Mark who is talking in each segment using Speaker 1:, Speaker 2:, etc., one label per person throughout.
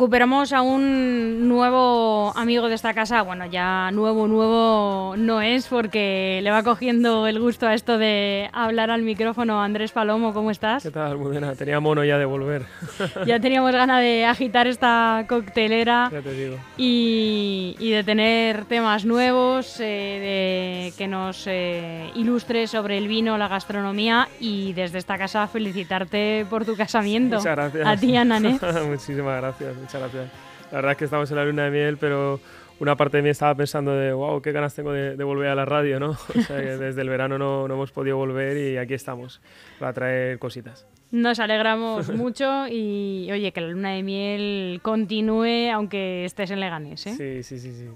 Speaker 1: recuperamos a un nuevo amigo de esta casa. Bueno, ya nuevo, nuevo no es porque le va cogiendo el gusto a esto de hablar al micrófono. Andrés Palomo, ¿cómo estás?
Speaker 2: ¿Qué tal? Muy buena. Tenía mono ya de volver.
Speaker 1: ya teníamos ganas de agitar esta coctelera.
Speaker 2: Ya te digo.
Speaker 1: Y, de tener temas nuevos, eh, de que nos eh, ilustre sobre el vino, la gastronomía y desde esta casa felicitarte por tu casamiento.
Speaker 2: Muchas gracias.
Speaker 1: A ti, Ana
Speaker 2: Muchísimas gracias, muchas gracias. La verdad es que estamos en la luna de miel, pero una parte de mí estaba pensando de, wow, qué ganas tengo de, volver a la radio, ¿no? O sea, que desde el verano no, no, hemos podido volver y aquí estamos para traer cositas.
Speaker 1: Nos alegramos mucho y, oye, que la luna de miel continúe aunque estés en Leganés, ¿eh?
Speaker 2: Sí, sí, sí, sí.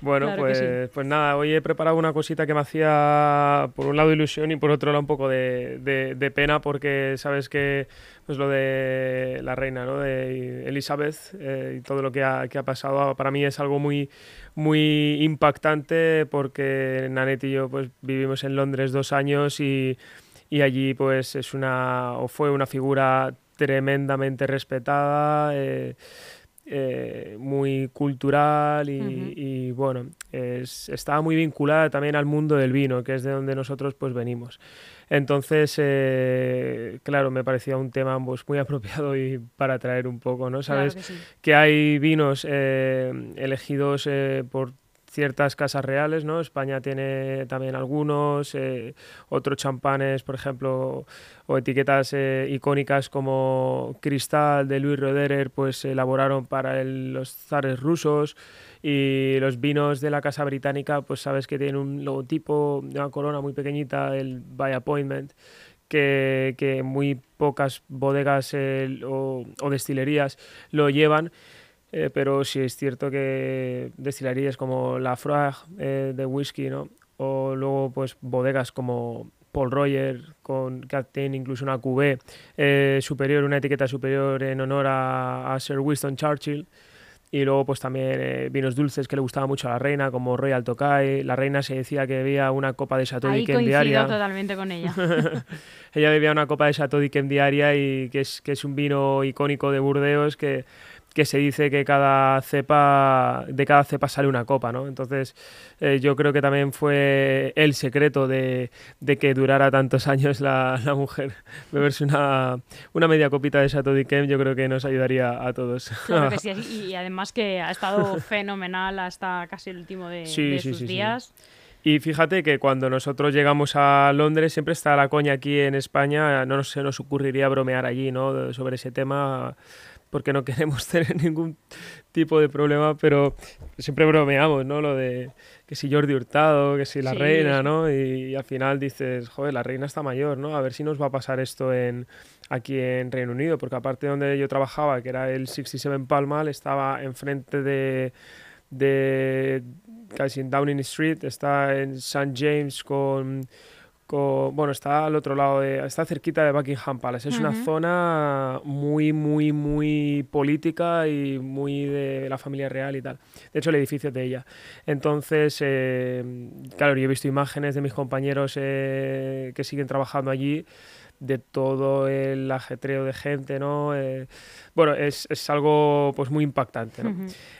Speaker 2: Bueno, pues, pues nada, hoy he preparado una cosita que me hacía, por un lado, ilusión y por otro lado, un poco de, de pena porque sabes que pues lo de la reina, ¿no? de Elizabeth eh, y todo lo que ha, que ha, pasado para mí es algo muy, muy impactante porque Nanette y yo pues, vivimos en Londres dos años y, y allí pues es una, o fue una figura tremendamente respetada. Eh, eh, muy cultural y, y bueno, es, estaba muy vinculada también al mundo del vino, que es de donde nosotros pues venimos. Entonces, eh, claro, me parecía un tema pues, muy apropiado y para traer un poco, ¿no? Sabes que, hay vinos elegidos por ciertas casas reales, ¿no? España tiene también algunos, otros champanes, por ejemplo, o etiquetas icónicas como Cristal de Luis Roderer, pues se elaboraron para los zares rusos y los vinos de la casa británica, pues sabes que tienen un logotipo, una corona muy pequeñita, el by appointment, que, que muy pocas bodegas eh, o, destilerías lo llevan. Eh, pero sí es cierto que destilerías como la Frag eh, de whisky, ¿no? O luego pues bodegas como Paul Roger, con, que tiene incluso una QV superior, una etiqueta superior en honor a, a Sir Winston Churchill. Y luego pues también eh, vinos dulces que le gustaba mucho a la reina, como Royal Tokai. La reina se decía que bebía una copa de Chateau
Speaker 1: d'Yquem
Speaker 2: diaria.
Speaker 1: totalmente con ella.
Speaker 2: ella bebía una copa de Chateau d'Yquem diaria y que es, que es un vino icónico de Burdeos que que se dice que cada cepa, de cada cepa sale una copa, ¿no? Entonces, eh, yo creo que también fue el secreto de, que durara tantos años la, mujer. Beberse una, una media copita de Chateau d'Yquem yo creo que nos ayudaría a todos.
Speaker 1: Claro que sí, y además que ha estado fenomenal hasta casi el último de, sus días.
Speaker 2: Y fíjate que cuando nosotros llegamos a Londres, siempre está la coña aquí en España, no se nos ocurriría bromear allí, ¿no? Sobre ese tema porque no queremos tener ningún tipo de problema, pero siempre bromeamos, ¿no? Lo de que si Jordi Hurtado, que si la reina, ¿no? Y, al final dices, joder, la reina está mayor, ¿no? A ver si nos va a pasar esto en, aquí en Reino Unido, porque aparte de donde yo trabajaba, que era el 67 Palmal, estaba enfrente de, de casi en Downing Street, está en St. James con bueno, está al otro lado, de, está cerquita de Buckingham Palace. Es una zona muy, muy, muy política y muy de la familia real y tal. De hecho, el edificio es de ella. Entonces, eh, claro, yo he visto imágenes de mis compañeros eh, que siguen trabajando allí de todo el ajetreo de gente, ¿no? Eh, bueno, es, es, algo pues muy impactante, ¿no?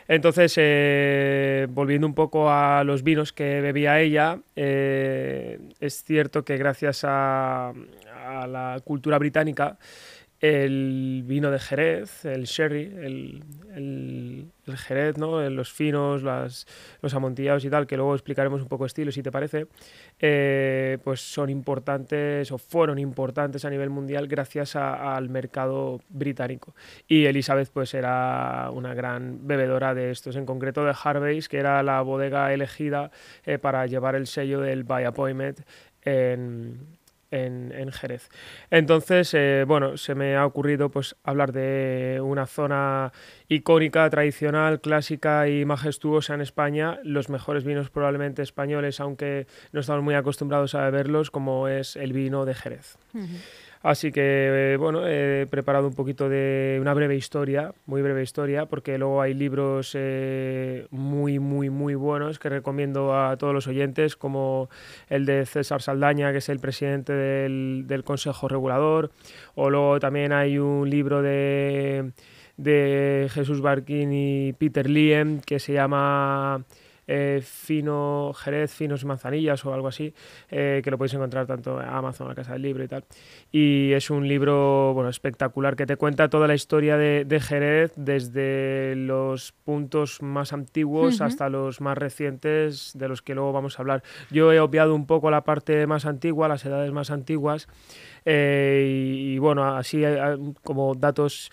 Speaker 2: Entonces, eh, volviendo un poco a los vinos que bebía ella, eh, es cierto que gracias a, a la cultura británica, el vino de Jerez, el sherry, el, el, Jerez, ¿no? los finos, los amontillados y tal, que luego explicaremos un poco estilo si te parece, eh, pues son importantes o fueron importantes a nivel mundial gracias al mercado británico. Y Elizabeth pues era una gran bebedora de estos, en concreto de Harvey's, que era la bodega elegida eh, para llevar el sello del By Appointment en en, Jerez. Entonces, eh, bueno, se me ha ocurrido pues hablar de una zona icónica, tradicional, clásica y majestuosa en España, los mejores vinos probablemente españoles, aunque no estamos muy acostumbrados a beberlos, como es el vino de Jerez. Así que, bueno, he preparado un poquito de una breve historia, muy breve historia, porque luego hay libros eh, muy, muy, muy buenos que recomiendo a todos los oyentes, como el de César Saldaña, que es el presidente del, del Consejo Regulador, o luego también hay un libro de de Jesús Barquín y Peter Liem, que se llama eh, fino Jerez, finos manzanillas o algo así, eh, que lo podéis encontrar tanto en Amazon, en la Casa del Libro y tal. Y es un libro bueno, espectacular que te cuenta toda la historia de, Jerez desde los puntos más antiguos hasta los más recientes de los que luego vamos a hablar. Yo he obviado un poco la parte más antigua, las edades más antiguas, eh, y, bueno, así como datos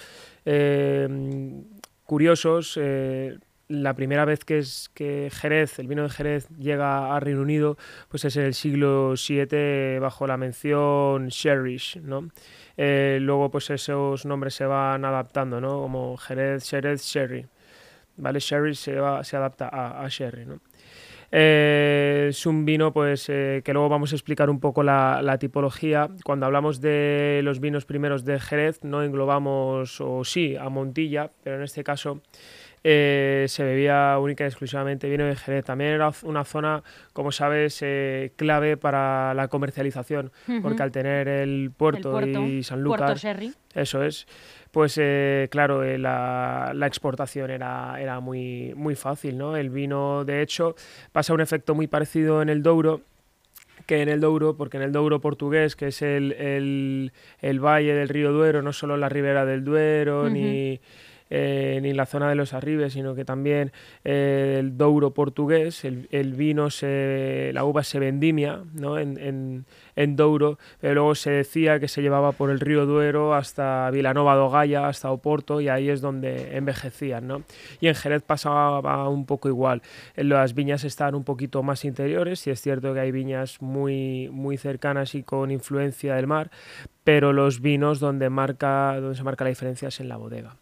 Speaker 2: curiosos, la primera vez que, es, que Jerez, el vino de Jerez, llega a Reino Unido, pues es en el siglo VII bajo la mención Sherish, ¿no? Eh, luego pues esos nombres se van adaptando, ¿no? Como Jerez, Jerez, Sherry, ¿vale? Sherry se, se adapta a, Sherry, ¿no? Eh, es un vino pues eh, que luego vamos a explicar un poco la, la, tipología. Cuando hablamos de los vinos primeros de Jerez no englobamos, o sí, a Montilla, pero en este caso eh, se bebía única y exclusivamente vino de Jerez. También era una zona, como sabes, eh, clave para la comercialización, porque al tener el puerto, y Sanlúcar, eso es, pues eh, claro, la, la, exportación era, era muy, muy fácil, ¿no? El vino, de hecho, pasa un efecto muy parecido en el Douro, que en el Douro, porque en el Douro portugués, que es el, el, el valle del río Duero, no solo la ribera del Duero, ni eh, ni la zona de los arribes, sino que también eh, el Douro portugués, el, vino, se, la uva se vendimia ¿no? en, en, Douro, pero luego se decía que se llevaba por el río Duero hasta Vilanova do Gaia, hasta Oporto, y ahí es donde envejecían. ¿no? Y en Jerez pasaba un poco igual. Las viñas están un poquito más interiores, y es cierto que hay viñas muy, muy cercanas y con influencia del mar, pero los vinos donde, marca, donde se marca la diferencia es en la bodega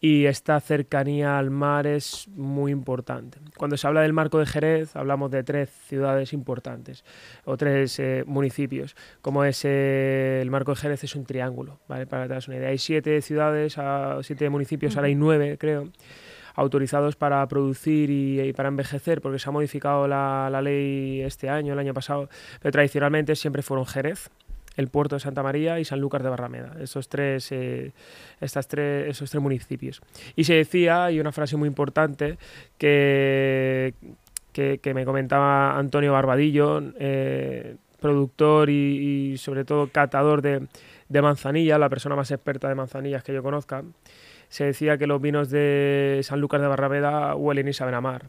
Speaker 2: y esta cercanía al mar es muy importante. Cuando se habla del marco de Jerez, hablamos de tres ciudades importantes o tres eh, municipios. Como es eh, el marco de Jerez, es un triángulo, ¿vale? para que te das una idea. Hay siete ciudades, siete municipios, ahora hay nueve, creo autorizados para producir y, para envejecer, porque se ha modificado la, la, ley este año, el año pasado, pero tradicionalmente siempre fueron Jerez, el puerto de Santa María y Sanlúcar de Barrameda, esos tres, eh, estas tres, esos tres municipios. Y se decía, y una frase muy importante, que, que, me comentaba Antonio Barbadillo, eh, productor y, sobre todo catador de, de manzanilla, la persona más experta de manzanillas que yo conozca, se decía que los vinos de Sanlúcar de Barrameda huelen y saben a mar.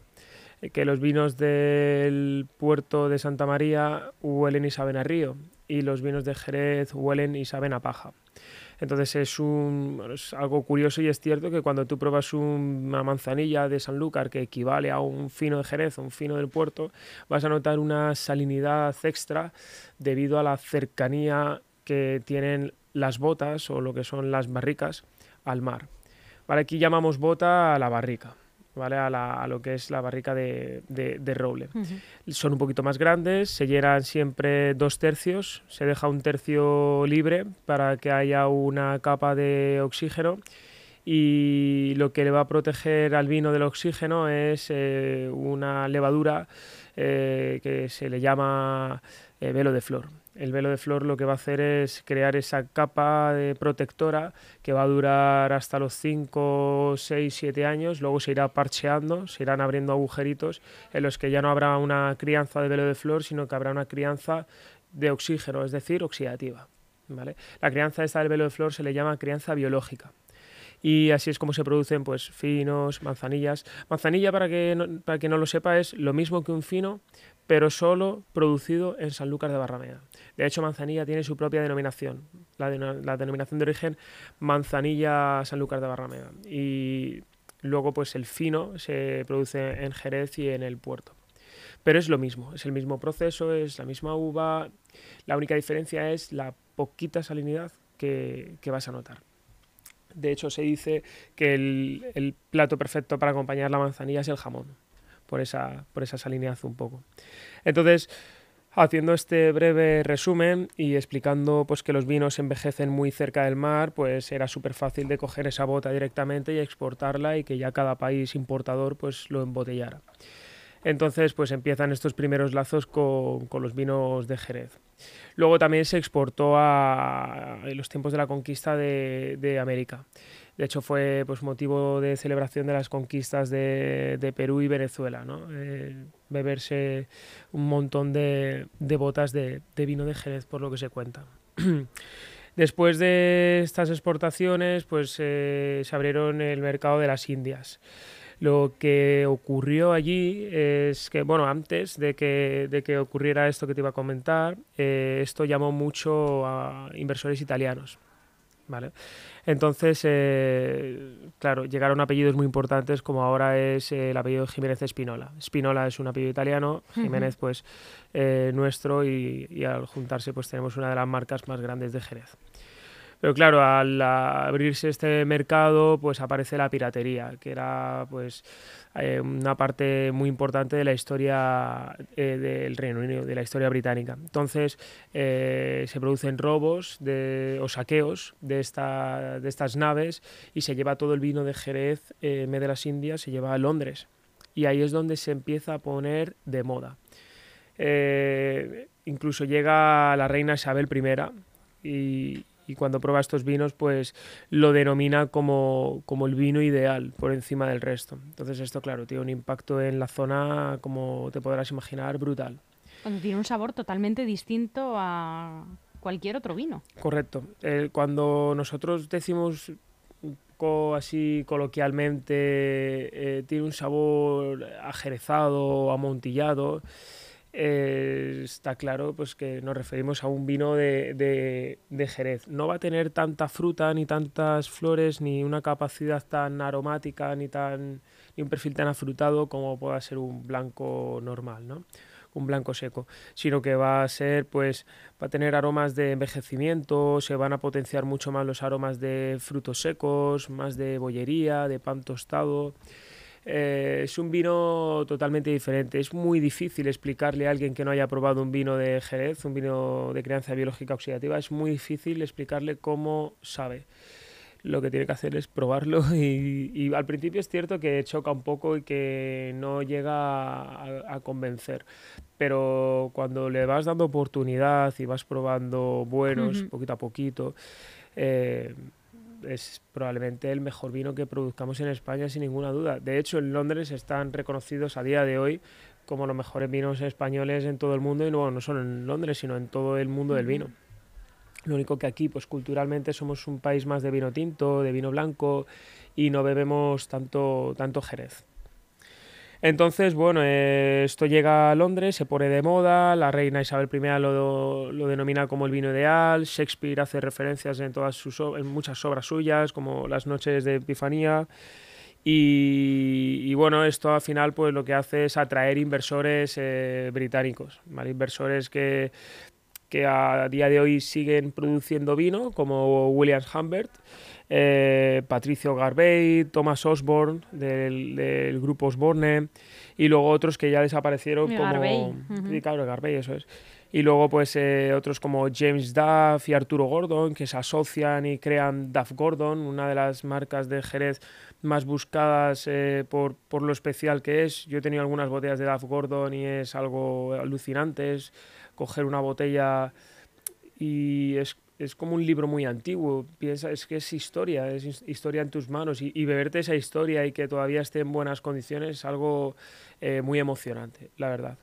Speaker 2: Que los vinos del puerto de Santa María huelen y saben a río y los vinos de Jerez huelen y saben a paja. Entonces es, un, algo curioso y es cierto que cuando tú pruebas una manzanilla de Sanlúcar que equivale a un fino de Jerez o un fino del puerto, vas a notar una salinidad extra debido a la cercanía que tienen las botas o lo que son las barricas al mar. Aquí llamamos bota a la barrica. ¿Vale? A, lo que es la barrica de, roble. Son un poquito más grandes, se llenan siempre dos tercios, se deja un tercio libre para que haya una capa de oxígeno y lo que le va a proteger al vino del oxígeno es eh, una levadura eh, que se le llama eh, velo de flor el velo de flor lo que va a hacer es crear esa capa de protectora que va a durar hasta los 5, 6, 7 años, luego se irá parcheando, se irán abriendo agujeritos en los que ya no habrá una crianza de velo de flor, sino que habrá una crianza de oxígeno, es decir, oxidativa. ¿vale? La crianza esta del velo de flor se le llama crianza biológica y así es como se producen pues finos, manzanillas. Manzanilla, para que para que no lo sepa, es lo mismo que un fino, pero solo producido en Sanlúcar de Barrameda. De hecho, Manzanilla tiene su propia denominación, la, denominación de origen Manzanilla Sanlúcar de Barrameda. Y luego, pues el fino se produce en Jerez y en el puerto. Pero es lo mismo, es el mismo proceso, es la misma uva. La única diferencia es la poquita salinidad que, vas a notar. De hecho, se dice que el, plato perfecto para acompañar la manzanilla es el jamón por esa, por esa salinidad un poco. Entonces, haciendo este breve resumen y explicando pues, que los vinos envejecen muy cerca del mar, pues era súper fácil de coger esa bota directamente y exportarla y que ya cada país importador pues, lo embotellara. Entonces, pues empiezan estos primeros lazos con, los vinos de Jerez. Luego también se exportó a, los tiempos de la conquista de, de América De hecho, fue pues, motivo de celebración de las conquistas de, Perú y Venezuela, ¿no? Eh, beberse un montón de, botas de, de, vino de Jerez, por lo que se cuenta. Después de estas exportaciones, pues eh, se abrieron el mercado de las Indias. Lo que ocurrió allí es que, bueno, antes de que, de que ocurriera esto que te iba a comentar, eh, esto llamó mucho a inversores italianos. ¿vale? Entonces, eh, claro, llegaron apellidos muy importantes como ahora es el apellido Jiménez Espinola. Espinola es un apellido italiano, Jiménez pues eh, nuestro y, y, al juntarse pues tenemos una de las marcas más grandes de Jerez. Pero claro, al abrirse este mercado, pues aparece la piratería, que era pues eh, una parte muy importante de la historia eh, del Reino Unido, de la historia británica. Entonces eh, se producen robos o saqueos de, esta, de estas naves y se lleva todo el vino de Jerez, eh, de las Indias, se lleva a Londres. Y ahí es donde se empieza a poner de moda. Incluso llega la reina Isabel I y, y cuando prueba estos vinos pues lo denomina como, como, el vino ideal por encima del resto. Entonces esto claro tiene un impacto en la zona como te podrás imaginar brutal.
Speaker 1: Cuando tiene un sabor totalmente distinto a cualquier otro vino.
Speaker 2: Correcto. Eh, cuando nosotros decimos poco así coloquialmente eh, tiene un sabor ajerezado, amontillado, eh, está claro pues que nos referimos a un vino de, de, de, Jerez. No va a tener tanta fruta, ni tantas flores, ni una capacidad tan aromática, ni, tan, ni un perfil tan afrutado como pueda ser un blanco normal, ¿no? un blanco seco, sino que va a ser, pues, va a tener aromas de envejecimiento, se van a potenciar mucho más los aromas de frutos secos, más de bollería, de pan tostado. Eh, es un vino totalmente diferente. Es muy difícil explicarle a alguien que no haya probado un vino de Jerez, un vino de crianza biológica oxidativa, es muy difícil explicarle cómo sabe. Lo que tiene que hacer es probarlo y, y al principio es cierto que choca un poco y que no llega a, a, convencer, pero cuando le vas dando oportunidad y vas probando buenos uh -huh. poquito a poquito, eh, es probablemente el mejor vino que produzcamos en España sin ninguna duda. De hecho, en Londres están reconocidos a día de hoy como los mejores vinos españoles en todo el mundo y no, no solo en Londres, sino en todo el mundo del vino. Lo único que aquí, pues culturalmente somos un país más de vino tinto, de vino blanco y no bebemos tanto, tanto Jerez. Entonces, bueno, eh, esto llega a Londres, se pone de moda, la reina Isabel I lo, denomina como el vino ideal, Shakespeare hace referencias en, todas sus, en muchas obras suyas, como Las noches de Epifanía, y, y, bueno, esto al final pues lo que hace es atraer inversores eh, británicos, ¿vale? inversores que, que a día de hoy siguen produciendo vino, como Williams Humbert, eh, Patricio Garbey, Thomas Osborne del, del, grupo Osborne y luego otros que ya desaparecieron como
Speaker 1: Garbey. Uh -huh.
Speaker 2: sí, claro, Garbey, eso es. Y luego pues eh, otros como James Duff y Arturo Gordon que se asocian y crean Duff Gordon, una de las marcas de Jerez más buscadas eh, por, por, lo especial que es. Yo he tenido algunas botellas de Duff Gordon y es algo alucinante, es coger una botella y es es como un libro muy antiguo, piensa, es que es historia, es historia en tus manos y, beberte esa historia y que todavía esté en buenas condiciones es algo eh, muy emocionante, la verdad.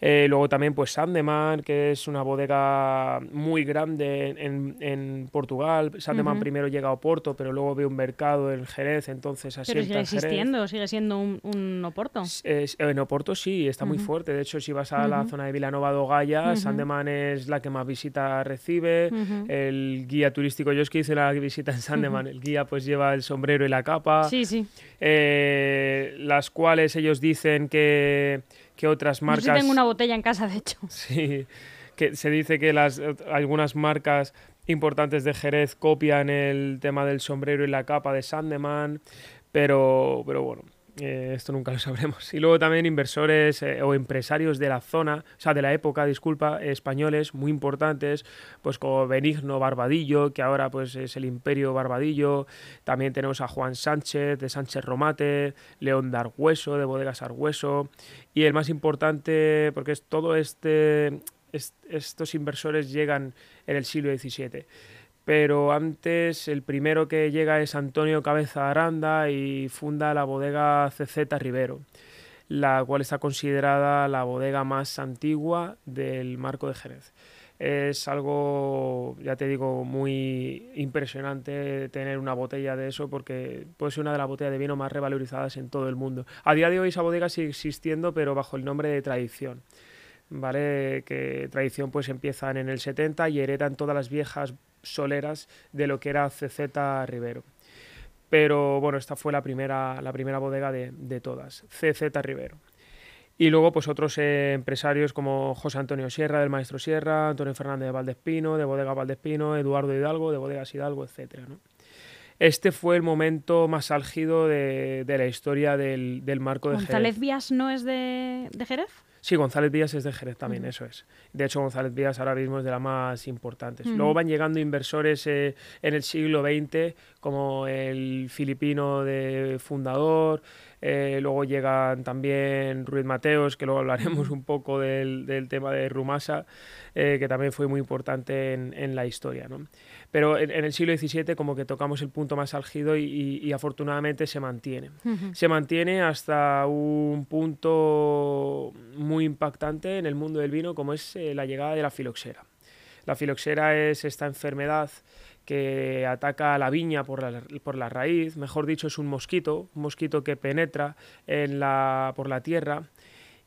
Speaker 2: Eh, luego también pues Sandeman, que es una bodega muy grande en, en Portugal. Sandeman uh -huh. primero llega a Oporto, pero luego ve un mercado en Jerez, entonces
Speaker 1: así Pero sigue existiendo, sigue siendo un, un Oporto.
Speaker 2: Es, en Oporto sí, está uh -huh. muy fuerte. De hecho, si vas a la zona de Vilanova do Gaia, Sandeman es la que más visita recibe. El guía turístico, yo es que hice la visita en Sandeman, el guía pues lleva el sombrero y la capa.
Speaker 1: Sí, sí.
Speaker 2: Eh, las cuales ellos dicen que que otras marcas...
Speaker 1: Yo tengo una botella en casa, de hecho.
Speaker 2: Sí, que se dice que las, algunas marcas importantes de Jerez copian el tema del sombrero y la capa de Sandeman, pero, pero bueno, eh, esto nunca lo sabremos. Y luego también inversores eh, o empresarios de la zona, o sea, de la época, disculpa, españoles muy importantes, pues como Benigno Barbadillo, que ahora pues es el Imperio Barbadillo. También tenemos a Juan Sánchez de Sánchez Romate, León de Argüeso, de Bodegas Argüeso. Y el más importante, porque es todo este, est estos inversores llegan en el siglo XVII pero antes el primero que llega es Antonio Cabeza Aranda y funda la bodega CZ Rivero, la cual está considerada la bodega más antigua del marco de Jerez. Es algo, ya te digo, muy impresionante tener una botella de eso porque puede ser una de las botellas de vino más revalorizadas en todo el mundo. A día de hoy esa bodega sigue existiendo, pero bajo el nombre de Tradición. ¿Vale? Que Tradición pues empiezan en el 70 y heredan todas las viejas soleras de lo que era CZ Rivero. Pero bueno, esta fue la primera, la primera bodega de, de todas, CZ Rivero. Y luego, pues otros empresarios como José Antonio Sierra, del Maestro Sierra, Antonio Fernández de Valdespino, de Bodega Valdespino, Eduardo Hidalgo, de Bodegas Hidalgo, etc. Este fue el momento más álgido de, la historia del, marco de
Speaker 1: Jerez. ¿González Vías no es de, de Jerez?
Speaker 2: Sí, González Vías es de Jerez también, eso es. De hecho, González Vías ahora mismo es de las más importantes. Luego van llegando inversores eh, en el siglo XX, como el filipino de fundador, eh, luego llegan también Ruiz Mateos, que luego hablaremos un poco del, tema de Rumasa, eh, que también fue muy importante en, la historia. Pero en, el siglo XVII como que tocamos el punto más álgido y, afortunadamente se mantiene. Se mantiene hasta un punto muy impactante en el mundo del vino como es eh, la llegada de la filoxera. La filoxera es esta enfermedad que ataca a la viña por la, por la raíz, mejor dicho es un mosquito, un mosquito que penetra en la, por la tierra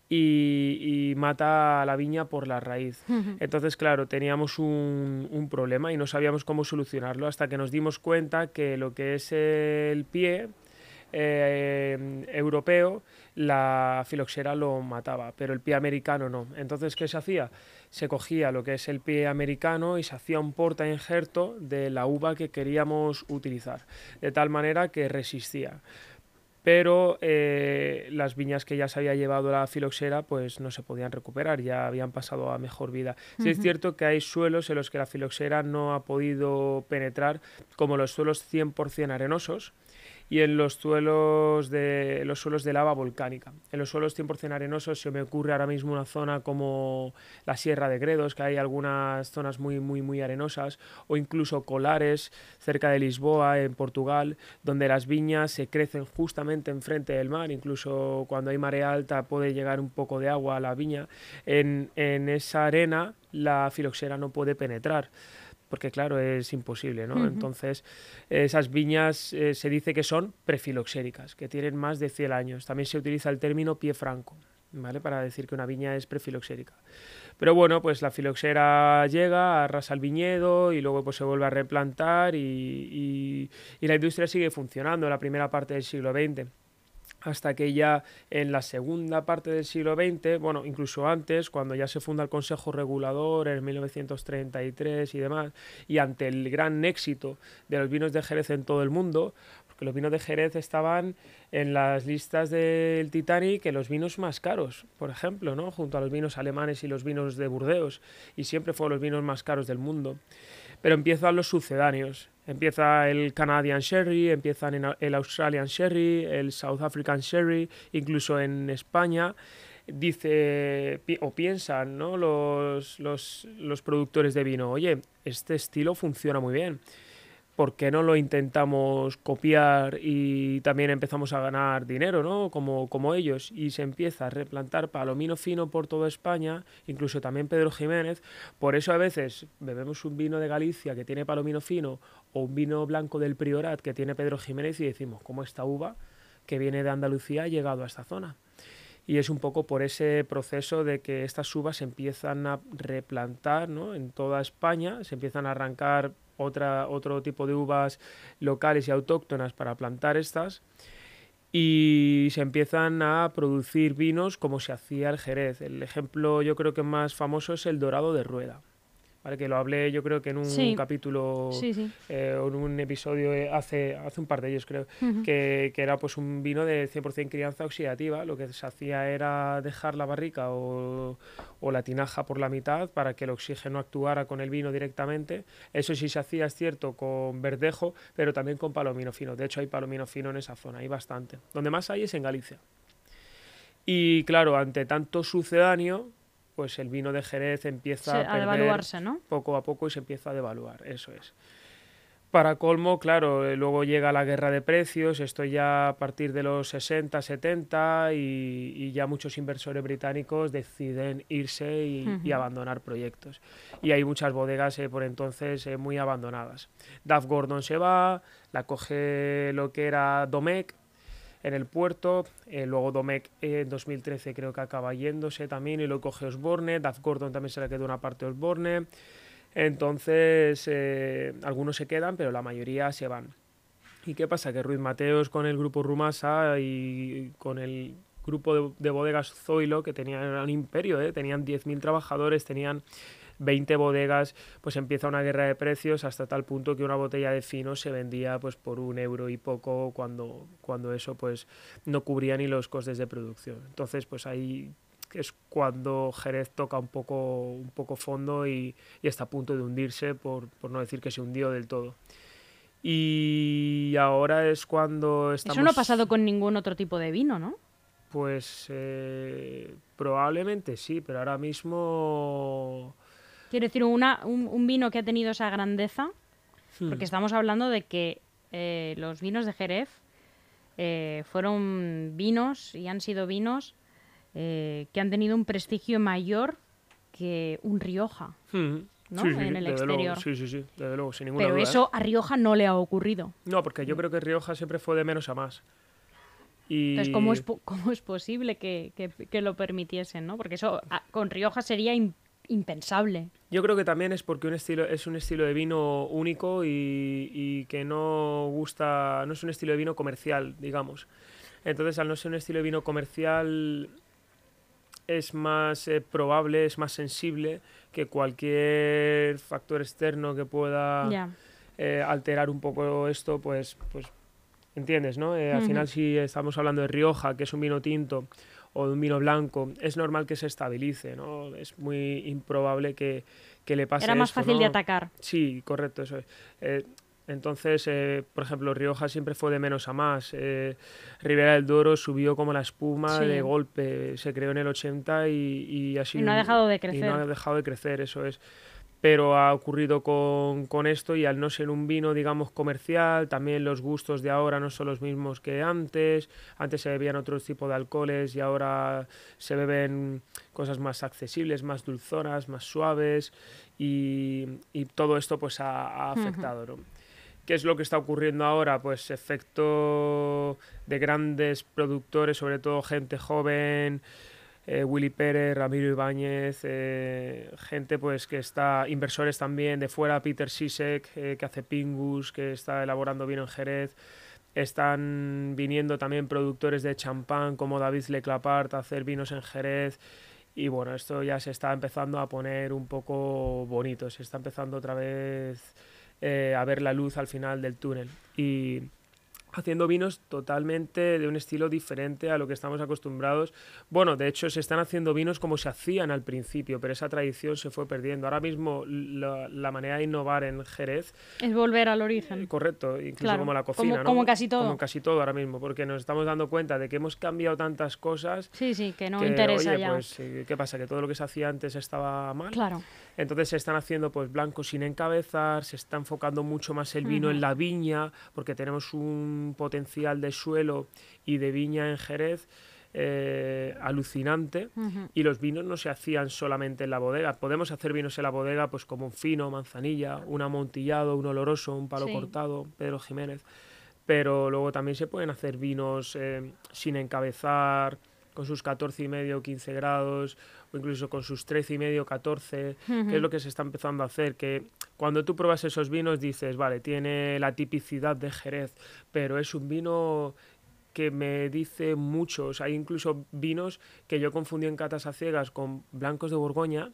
Speaker 2: y, mata a la viña por la raíz. Entonces, claro, teníamos un, un, problema y no sabíamos cómo solucionarlo hasta que nos dimos cuenta que lo que es el pie eh, europeo, la filoxera lo mataba, pero el pie americano no. Entonces, ¿qué se hacía? se cogía lo que es el pie americano y se hacía un porta injerto de la uva que queríamos utilizar, de tal manera que resistía. Pero eh, las viñas que ya se había llevado la filoxera pues no se podían recuperar, ya habían pasado a mejor vida. Sí es cierto que hay suelos en los que la filoxera no ha podido penetrar, como los suelos 100% arenosos, y en los suelos de los suelos de lava volcánica. En los suelos 100% arenosos se me ocurre ahora mismo una zona como la Sierra de Gredos, que hay algunas zonas muy muy muy arenosas o incluso colares cerca de Lisboa en Portugal, donde las viñas se crecen justamente enfrente del mar, incluso cuando hay marea alta puede llegar un poco de agua a la viña. En, en esa arena la filoxera no puede penetrar porque claro, es imposible, ¿no? Entonces, esas viñas eh, se dice que son prefiloxéricas, que tienen más de 100 años. También se utiliza el término pie franco, ¿vale? Para decir que una viña es prefiloxérica. Pero bueno, pues la filoxera llega, arrasa el viñedo y luego pues se vuelve a replantar y, y la industria sigue funcionando en la primera parte del siglo XX hasta que ya en la segunda parte del siglo XX, bueno, incluso antes, cuando ya se funda el Consejo Regulador en 1933 y demás, y ante el gran éxito de los vinos de Jerez en todo el mundo, porque los vinos de Jerez estaban en las listas del Titanic en los vinos más caros, por ejemplo, ¿no? junto a los vinos alemanes y los vinos de Burdeos, y siempre fueron los vinos más caros del mundo. Pero empiezan los sucedáneos. Empieza el Canadian Sherry, empiezan el Australian Sherry, el South African Sherry, incluso en España dice o piensan ¿no? los, los, los productores de vino, oye, este estilo funciona muy bien ¿por qué no lo intentamos copiar y también empezamos a ganar dinero, ¿no? Como, como ellos, y se empieza a replantar palomino fino por toda España, incluso también Pedro Jiménez. Por eso a veces bebemos un vino de Galicia que tiene palomino fino o un vino blanco del Priorat que tiene Pedro Jiménez y decimos, ¿cómo esta uva que viene de Andalucía ha llegado a esta zona? y es un poco por ese proceso de que estas uvas se empiezan a replantar ¿no? en toda España, se empiezan a arrancar otra, otro tipo de uvas locales y autóctonas para plantar estas y se empiezan a producir vinos como se hacía el Jerez. El ejemplo yo creo que más famoso es el Dorado de Rueda que lo hablé yo creo que en un capítulo eh, o en un episodio eh, hace, hace un par de ellos creo, que, que, era pues un vino de 100% crianza oxidativa, lo que se hacía era dejar la barrica o, o, la tinaja por la mitad para que el oxígeno actuara con el vino directamente. Eso sí se hacía, es cierto, con verdejo, pero también con palomino fino. De hecho hay palomino fino en esa zona, hay bastante. Donde más hay es en Galicia. Y claro, ante tanto sucedáneo, pues el vino de Jerez empieza a, devaluarse, ¿no? Poco a poco y se empieza a devaluar, eso es. Para colmo, claro, eh, luego llega la guerra de precios, esto ya a partir de los 60, 70 y, ya muchos inversores británicos deciden irse y, abandonar proyectos. Y hay muchas bodegas eh, por entonces eh, muy abandonadas. Duff Gordon se va, la coge lo que era Domecq en el puerto, luego Domecq en 2013 creo que acaba yéndose también y lo coge Osborne, Duff Gordon también se le quedó una parte de Osborne. Entonces, eh, algunos se quedan, pero la mayoría se van. ¿Y qué pasa? Que Ruiz Mateos con el grupo Rumasa y con el grupo de, bodegas Zoilo, que tenían un imperio, ¿eh? tenían 10.000 trabajadores, tenían 20 bodegas, pues empieza una guerra de precios hasta tal punto que una botella de fino se vendía pues por un euro y poco cuando, cuando eso pues no cubría ni los costes de producción. Entonces pues ahí es cuando Jerez toca un poco, un poco fondo y, está a punto de hundirse, por, no decir que se hundió del todo. Y ahora es cuando estamos...
Speaker 1: Eso no ha pasado con ningún otro tipo de vino, ¿no?
Speaker 2: Pues eh, probablemente sí, pero ahora mismo...
Speaker 1: Quiero decir, una, un, vino que ha tenido esa grandeza, hmm. porque estamos hablando de que eh, los vinos de Jerez eh, fueron vinos y han sido vinos eh, que han tenido un prestigio mayor que un Rioja.
Speaker 2: Hmm.
Speaker 1: ¿no? en el exterior.
Speaker 2: sí, sí, sí, desde luego, sin ninguna
Speaker 1: Pero eso
Speaker 2: ¿eh?
Speaker 1: a Rioja no le ha ocurrido.
Speaker 2: No, porque yo creo que Rioja siempre fue de menos a más.
Speaker 1: Y... Entonces, ¿cómo es, cómo es posible que, que, lo permitiesen? ¿no? Porque eso con Rioja sería impensable.
Speaker 2: Yo creo que también es porque un estilo, es un estilo de vino único y, y, que no gusta, no es un estilo de vino comercial, digamos. Entonces, al no ser un estilo de vino comercial, es más eh, probable, es más sensible que cualquier factor externo que pueda eh, alterar un poco esto, pues, pues entiendes, ¿no? Eh, al final si estamos hablando de Rioja, que es un vino tinto, o de un vino blanco, es normal que se estabilice, ¿no? Es muy improbable que, le pase
Speaker 1: Era más fácil
Speaker 2: de
Speaker 1: atacar.
Speaker 2: Sí, correcto, eso es. Entonces, eh, por ejemplo, Rioja siempre fue de menos a más. Eh, Ribera del Duero subió como la espuma de golpe. Se creó en el 80 y, y así.
Speaker 1: Y no ha dejado de crecer.
Speaker 2: Y no ha dejado de crecer, eso es. Pero ha ocurrido con, con, esto y al no ser un vino, digamos, comercial, también los gustos de ahora no son los mismos que antes. Antes se bebían otros tipos de alcoholes y ahora se beben cosas más accesibles, más dulzonas, más suaves y, y todo esto pues ha, afectado. ¿no? ¿Qué es lo que está ocurriendo ahora? Pues efecto de grandes productores, sobre todo gente joven, eh, Willy Pérez, Ramiro Ibáñez, eh, gente pues que está, inversores también de fuera, Peter Sisek, eh, que hace Pingus, que está elaborando vino en Jerez. Están viniendo también productores de champán como David Leclapart a hacer vinos en Jerez. Y bueno, esto ya se está empezando a poner un poco bonito, se está empezando otra vez eh, a ver la luz al final del túnel. Y haciendo vinos totalmente de un estilo diferente a lo que estamos acostumbrados. Bueno, de hecho se están haciendo vinos como se hacían al principio, pero esa tradición se fue perdiendo. Ahora mismo la, manera de innovar en Jerez
Speaker 1: es volver al origen.
Speaker 2: Eh, correcto, incluso como la cocina,
Speaker 1: como, como, casi todo.
Speaker 2: Como casi todo ahora mismo, porque nos estamos dando cuenta de que hemos cambiado tantas cosas.
Speaker 1: Sí, sí, que no interesa ya.
Speaker 2: Pues, eh, ¿qué pasa? Que todo lo que se hacía antes estaba mal.
Speaker 1: Claro.
Speaker 2: Entonces se están haciendo pues blancos sin encabezar, se está enfocando mucho más el vino en la viña, porque tenemos un potencial de suelo y de viña en Jerez. Eh, alucinante y los vinos no se hacían solamente en la bodega. Podemos hacer vinos en la bodega pues como un fino, manzanilla, un amontillado, un oloroso, un palo cortado, Pedro Jiménez. Pero luego también se pueden hacer vinos eh, sin encabezar, con sus 14 y medio, 15 grados, o incluso con sus 13 y medio, 14, que es lo que se está empezando a hacer, que cuando tú pruebas esos vinos dices, vale, tiene la tipicidad de Jerez, pero es un vino que me dice mucho, o sea, hay incluso vinos que yo confundí en catas a ciegas con blancos de Borgoña,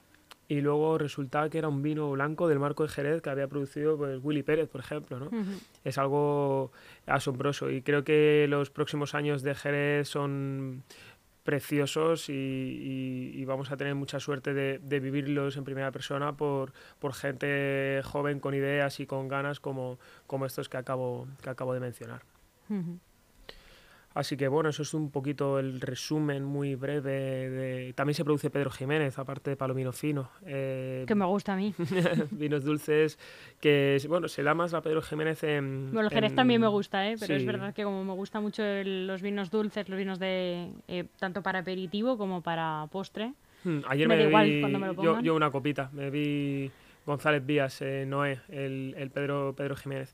Speaker 2: y luego resultaba que era un vino blanco del marco de Jerez que había producido pues, Willy Pérez, por ejemplo. ¿no? Es algo asombroso y creo que los próximos años de Jerez son preciosos y, vamos a tener mucha suerte de, vivirlos en primera persona por, gente joven con ideas y con ganas como, como estos que acabo, que acabo de mencionar. Así que bueno, eso es un poquito el resumen muy breve. De... También se produce Pedro Jiménez, aparte de Palomino Fino.
Speaker 1: Eh, que me gusta a mí.
Speaker 2: vinos dulces, que bueno, se da más la Pedro Jiménez en...
Speaker 1: Bueno, el Jerez también me gusta, ¿eh? pero es verdad que como me gusta mucho los vinos dulces, los vinos de eh, tanto para aperitivo como para postre.
Speaker 2: Hmm, ayer me, vi yo, una copita, me vi González Vías, eh, Noé, el, el Pedro, Pedro Jiménez.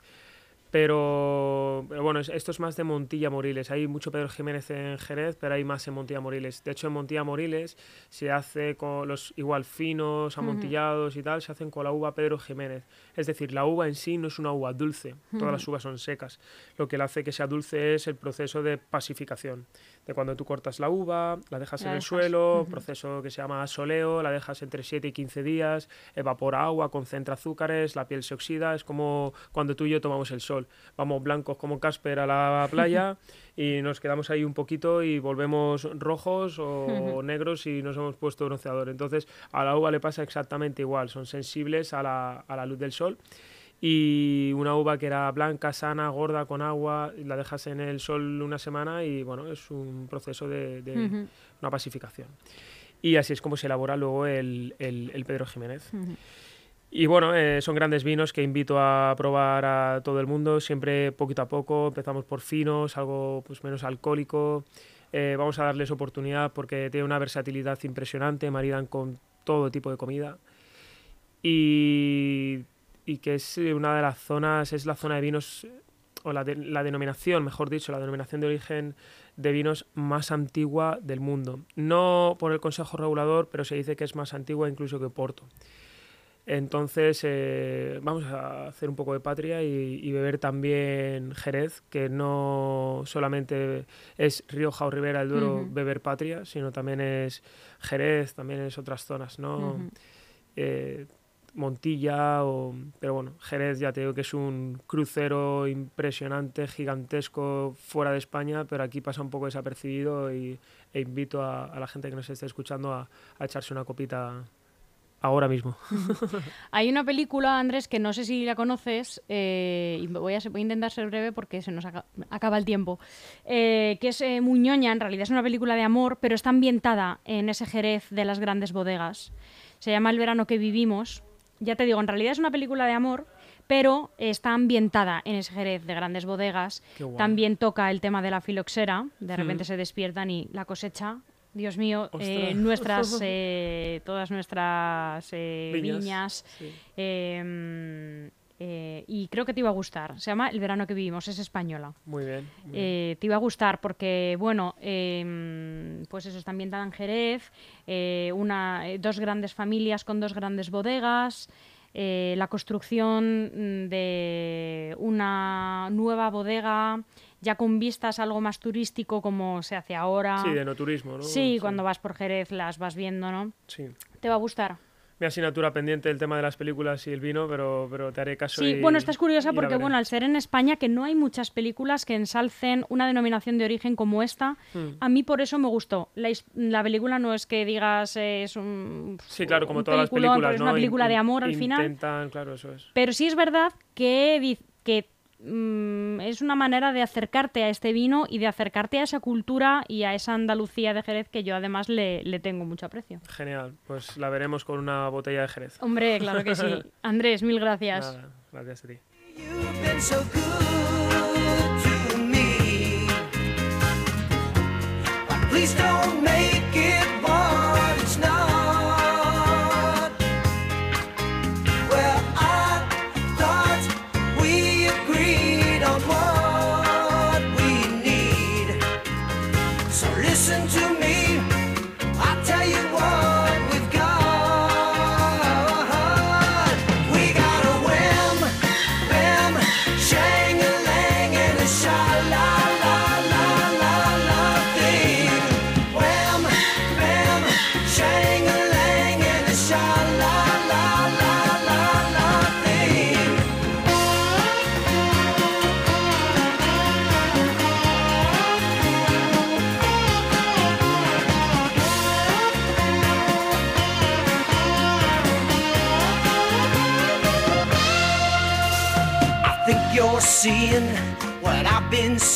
Speaker 2: Pero, bueno, esto es más de Montilla Moriles. Hay mucho Pedro Jiménez en Jerez, pero hay más en Montilla Moriles. De hecho, en Montilla Moriles se hace con los igual finos, amontillados y tal, se hacen con la uva Pedro Jiménez. Es decir, la uva en sí no es una uva dulce, todas las uvas son secas. Lo que le hace que sea dulce es el proceso de pasificación. De cuando tú cortas la uva, la dejas en el suelo, proceso que se llama asoleo, la dejas entre 7 y 15 días, evapora agua, concentra azúcares, la piel se oxida. Es como cuando tú y yo tomamos el sol vamos blancos como Casper a la playa y nos quedamos ahí un poquito y volvemos rojos o negros y nos hemos puesto bronceador. Entonces a la uva le pasa exactamente igual, son sensibles a la, a la luz del sol y una uva que era blanca, sana, gorda, con agua, la dejas en el sol una semana y bueno, es un proceso de, una pacificación. Y así es como se elabora luego el, el, Pedro Jiménez. Y bueno, eh, son grandes vinos que invito a probar a todo el mundo, siempre poquito a poco, empezamos por finos, algo pues, menos alcohólico, eh, vamos a darles oportunidad porque tiene una versatilidad impresionante, maridan con todo tipo de comida y, que es una de las zonas, es la zona de vinos, o la, la denominación, mejor dicho, la denominación de origen de vinos más antigua del mundo. No por el Consejo Regulador, pero se dice que es más antigua incluso que Porto. Entonces, eh, vamos a hacer un poco de patria y, beber también Jerez, que no solamente es Rioja o Ribera del Duero beber patria, sino también es Jerez, también es otras zonas, ¿no? Eh, Montilla, o, pero bueno, Jerez ya te digo que es un crucero impresionante, gigantesco, fuera de España, pero aquí pasa un poco desapercibido y, e invito a, la gente que nos esté escuchando a echarse una copita ahora mismo.
Speaker 1: Hay una película, Andrés, que no sé si la conoces, eh, y voy a, voy a, intentar ser breve porque se nos acaba el tiempo, eh, que es eh, Muñoña, en realidad es una película de amor, pero está ambientada en ese Jerez de las grandes bodegas. Se llama El verano que vivimos. Ya te digo, en realidad es una película de amor, pero está ambientada en ese Jerez de grandes bodegas. También toca el tema de la filoxera, de repente se despiertan y la cosecha Dios mío, eh, nuestras, eh, todas nuestras eh, viñas. Em, y creo que te iba a gustar. Se llama El verano que vivimos, es española.
Speaker 2: Muy bien.
Speaker 1: te iba a gustar porque, bueno, em, pues eso está ambientada en Jerez, una, dos grandes familias con dos grandes bodegas. la construcción de una nueva bodega ya con vistas a algo más turístico como se hace ahora.
Speaker 2: Sí, de no turismo, ¿no?
Speaker 1: Sí, cuando vas por Jerez las vas viendo, ¿no?
Speaker 2: Sí.
Speaker 1: ¿Te va a gustar?
Speaker 2: mi asignatura pendiente el tema de las películas y el vino, pero, pero te haré caso.
Speaker 1: Sí, bueno, estás curiosa porque, bueno, al ser en España, que no hay muchas películas que ensalcen una denominación de origen como esta, hmm. a mí por eso me gustó. La, película no es que digas es un.
Speaker 2: Sí, claro, como todas las películas.
Speaker 1: Es una película de amor al final.
Speaker 2: Intentan, claro, eso es.
Speaker 1: Pero sí es verdad que, que Mm, es una manera de acercarte a este vino y de acercarte a esa cultura y a esa Andalucía de Jerez que yo además le, le tengo mucho aprecio.
Speaker 2: Genial, pues la veremos con una botella de Jerez.
Speaker 1: Hombre, claro que sí. Andrés, mil gracias.
Speaker 2: Gracias a ti.
Speaker 3: Please don't make it